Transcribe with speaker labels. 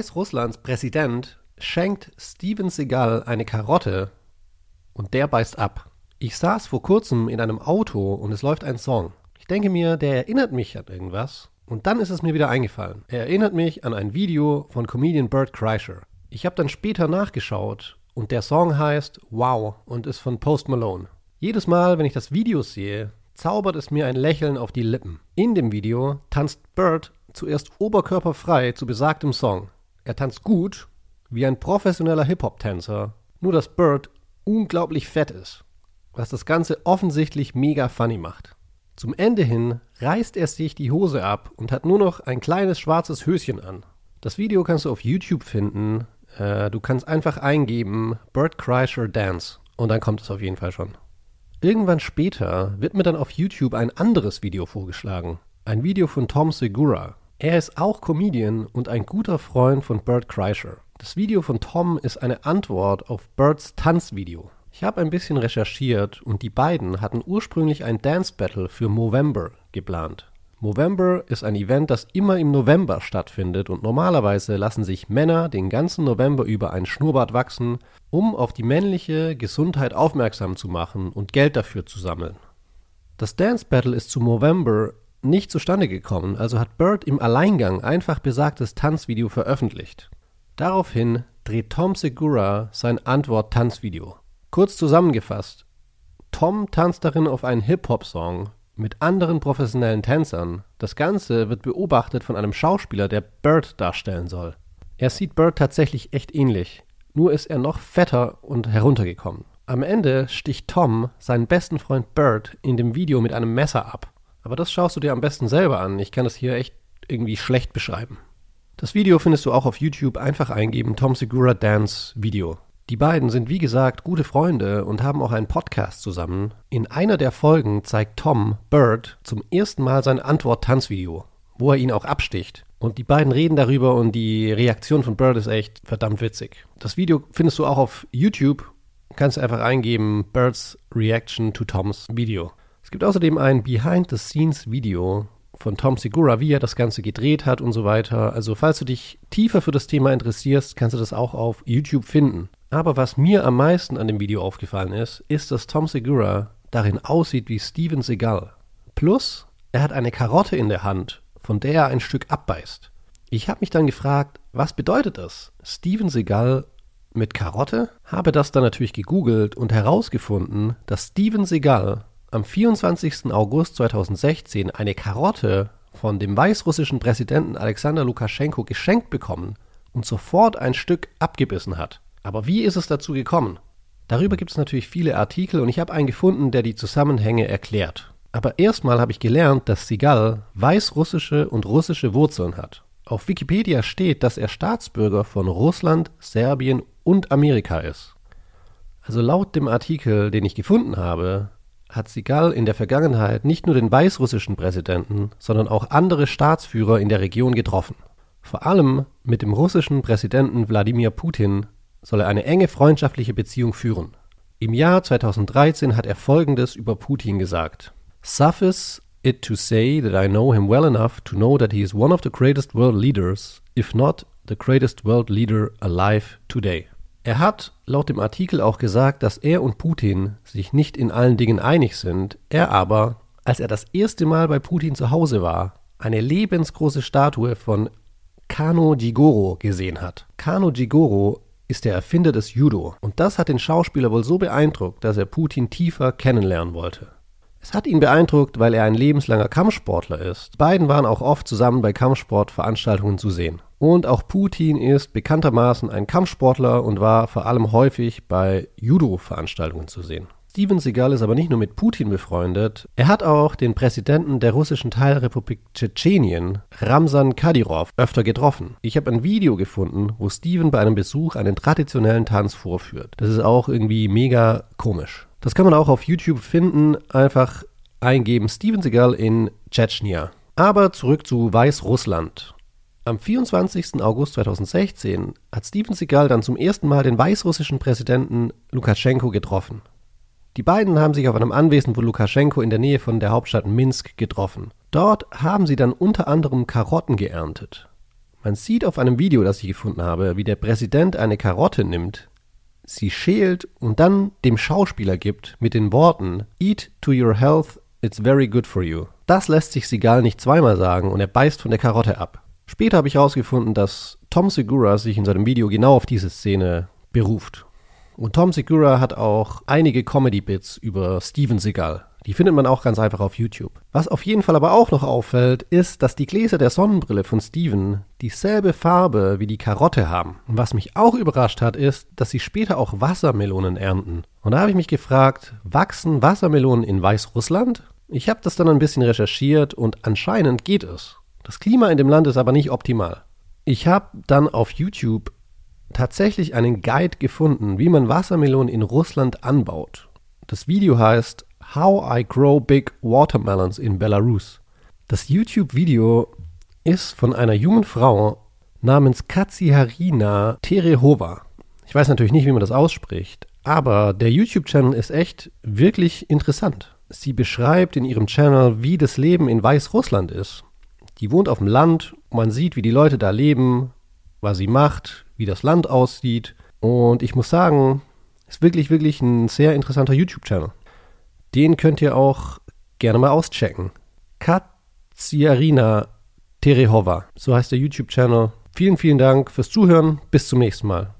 Speaker 1: Weißrusslands Präsident schenkt Steven Seagal eine Karotte und der beißt ab. Ich saß vor kurzem in einem Auto und es läuft ein Song. Ich denke mir, der erinnert mich an irgendwas. Und dann ist es mir wieder eingefallen. Er erinnert mich an ein Video von Comedian Bert Kreischer. Ich habe dann später nachgeschaut und der Song heißt Wow und ist von Post Malone. Jedes Mal, wenn ich das Video sehe, zaubert es mir ein Lächeln auf die Lippen. In dem Video tanzt Bert zuerst oberkörperfrei zu besagtem Song. Er tanzt gut, wie ein professioneller Hip-Hop-Tänzer, nur dass Bird unglaublich fett ist, was das Ganze offensichtlich mega funny macht. Zum Ende hin reißt er sich die Hose ab und hat nur noch ein kleines schwarzes Höschen an. Das Video kannst du auf YouTube finden. Äh, du kannst einfach eingeben Bird Kreischer Dance und dann kommt es auf jeden Fall schon. Irgendwann später wird mir dann auf YouTube ein anderes Video vorgeschlagen. Ein Video von Tom Segura. Er ist auch Comedian und ein guter Freund von Bert Kreischer. Das Video von Tom ist eine Antwort auf Berts Tanzvideo. Ich habe ein bisschen recherchiert und die beiden hatten ursprünglich ein Dance Battle für Movember geplant. Movember ist ein Event, das immer im November stattfindet und normalerweise lassen sich Männer den ganzen November über ein Schnurrbart wachsen, um auf die männliche Gesundheit aufmerksam zu machen und Geld dafür zu sammeln. Das Dance Battle ist zu Movember nicht zustande gekommen, also hat Bird im Alleingang einfach besagtes Tanzvideo veröffentlicht. Daraufhin dreht Tom Segura sein Antwort-Tanzvideo. Kurz zusammengefasst, Tom tanzt darin auf einen Hip-Hop-Song mit anderen professionellen Tänzern. Das Ganze wird beobachtet von einem Schauspieler, der Bird darstellen soll. Er sieht Bird tatsächlich echt ähnlich, nur ist er noch fetter und heruntergekommen. Am Ende sticht Tom seinen besten Freund Bird in dem Video mit einem Messer ab. Aber das schaust du dir am besten selber an. Ich kann das hier echt irgendwie schlecht beschreiben. Das Video findest du auch auf YouTube. Einfach eingeben Tom Segura Dance Video. Die beiden sind wie gesagt gute Freunde und haben auch einen Podcast zusammen. In einer der Folgen zeigt Tom Bird zum ersten Mal sein Antwort-Tanzvideo, wo er ihn auch absticht. Und die beiden reden darüber und die Reaktion von Bird ist echt verdammt witzig. Das Video findest du auch auf YouTube. Kannst einfach eingeben Birds Reaction to Toms Video. Es gibt außerdem ein Behind-the-Scenes-Video von Tom Segura, wie er das Ganze gedreht hat und so weiter. Also falls du dich tiefer für das Thema interessierst, kannst du das auch auf YouTube finden. Aber was mir am meisten an dem Video aufgefallen ist, ist, dass Tom Segura darin aussieht wie Steven Seagal. Plus, er hat eine Karotte in der Hand, von der er ein Stück abbeißt. Ich habe mich dann gefragt, was bedeutet das? Steven Seagal mit Karotte? Habe das dann natürlich gegoogelt und herausgefunden, dass Steven Seagal am 24. August 2016 eine Karotte von dem weißrussischen Präsidenten Alexander Lukaschenko geschenkt bekommen und sofort ein Stück abgebissen hat. Aber wie ist es dazu gekommen? Darüber gibt es natürlich viele Artikel und ich habe einen gefunden, der die Zusammenhänge erklärt. Aber erstmal habe ich gelernt, dass Sigal weißrussische und russische Wurzeln hat. Auf Wikipedia steht, dass er Staatsbürger von Russland, Serbien und Amerika ist. Also laut dem Artikel, den ich gefunden habe, hat Sigal in der Vergangenheit nicht nur den weißrussischen Präsidenten, sondern auch andere Staatsführer in der Region getroffen. Vor allem mit dem russischen Präsidenten Wladimir Putin soll er eine enge freundschaftliche Beziehung führen. Im Jahr 2013 hat er Folgendes über Putin gesagt. Suffice it to say that I know him well enough to know that he is one of the greatest world leaders, if not the greatest world leader alive today. Er hat laut dem Artikel auch gesagt, dass er und Putin sich nicht in allen Dingen einig sind, er aber, als er das erste Mal bei Putin zu Hause war, eine lebensgroße Statue von Kano Jigoro gesehen hat. Kano Jigoro ist der Erfinder des Judo und das hat den Schauspieler wohl so beeindruckt, dass er Putin tiefer kennenlernen wollte. Es hat ihn beeindruckt, weil er ein lebenslanger Kampfsportler ist. Beiden waren auch oft zusammen bei Kampfsportveranstaltungen zu sehen. Und auch Putin ist bekanntermaßen ein Kampfsportler und war vor allem häufig bei Judo-Veranstaltungen zu sehen. Steven Seagal ist aber nicht nur mit Putin befreundet, er hat auch den Präsidenten der russischen Teilrepublik Tschetschenien, Ramsan Kadyrov, öfter getroffen. Ich habe ein Video gefunden, wo Steven bei einem Besuch einen traditionellen Tanz vorführt. Das ist auch irgendwie mega komisch. Das kann man auch auf YouTube finden, einfach eingeben Steven Seagal in Tschetschenia. Aber zurück zu Weißrussland. Am 24. August 2016 hat Steven Seagal dann zum ersten Mal den weißrussischen Präsidenten Lukaschenko getroffen. Die beiden haben sich auf einem Anwesen von Lukaschenko in der Nähe von der Hauptstadt Minsk getroffen. Dort haben sie dann unter anderem Karotten geerntet. Man sieht auf einem Video, das ich gefunden habe, wie der Präsident eine Karotte nimmt, sie schält und dann dem Schauspieler gibt mit den Worten Eat to your health, it's very good for you. Das lässt sich Seagal nicht zweimal sagen und er beißt von der Karotte ab. Später habe ich herausgefunden, dass Tom Segura sich in seinem Video genau auf diese Szene beruft. Und Tom Segura hat auch einige Comedy-Bits über Steven Seagal. Die findet man auch ganz einfach auf YouTube. Was auf jeden Fall aber auch noch auffällt, ist, dass die Gläser der Sonnenbrille von Steven dieselbe Farbe wie die Karotte haben. Und was mich auch überrascht hat, ist, dass sie später auch Wassermelonen ernten. Und da habe ich mich gefragt, wachsen Wassermelonen in Weißrussland? Ich habe das dann ein bisschen recherchiert und anscheinend geht es. Das Klima in dem Land ist aber nicht optimal. Ich habe dann auf YouTube tatsächlich einen Guide gefunden, wie man Wassermelonen in Russland anbaut. Das Video heißt How I Grow Big Watermelons in Belarus. Das YouTube-Video ist von einer jungen Frau namens Katsiharina Terehova. Ich weiß natürlich nicht, wie man das ausspricht, aber der YouTube-Channel ist echt wirklich interessant. Sie beschreibt in ihrem Channel, wie das Leben in Weißrussland ist. Die wohnt auf dem Land, man sieht, wie die Leute da leben, was sie macht, wie das Land aussieht. Und ich muss sagen, ist wirklich, wirklich ein sehr interessanter YouTube-Channel. Den könnt ihr auch gerne mal auschecken. Katsiarina Terehova, so heißt der YouTube-Channel. Vielen, vielen Dank fürs Zuhören. Bis zum nächsten Mal.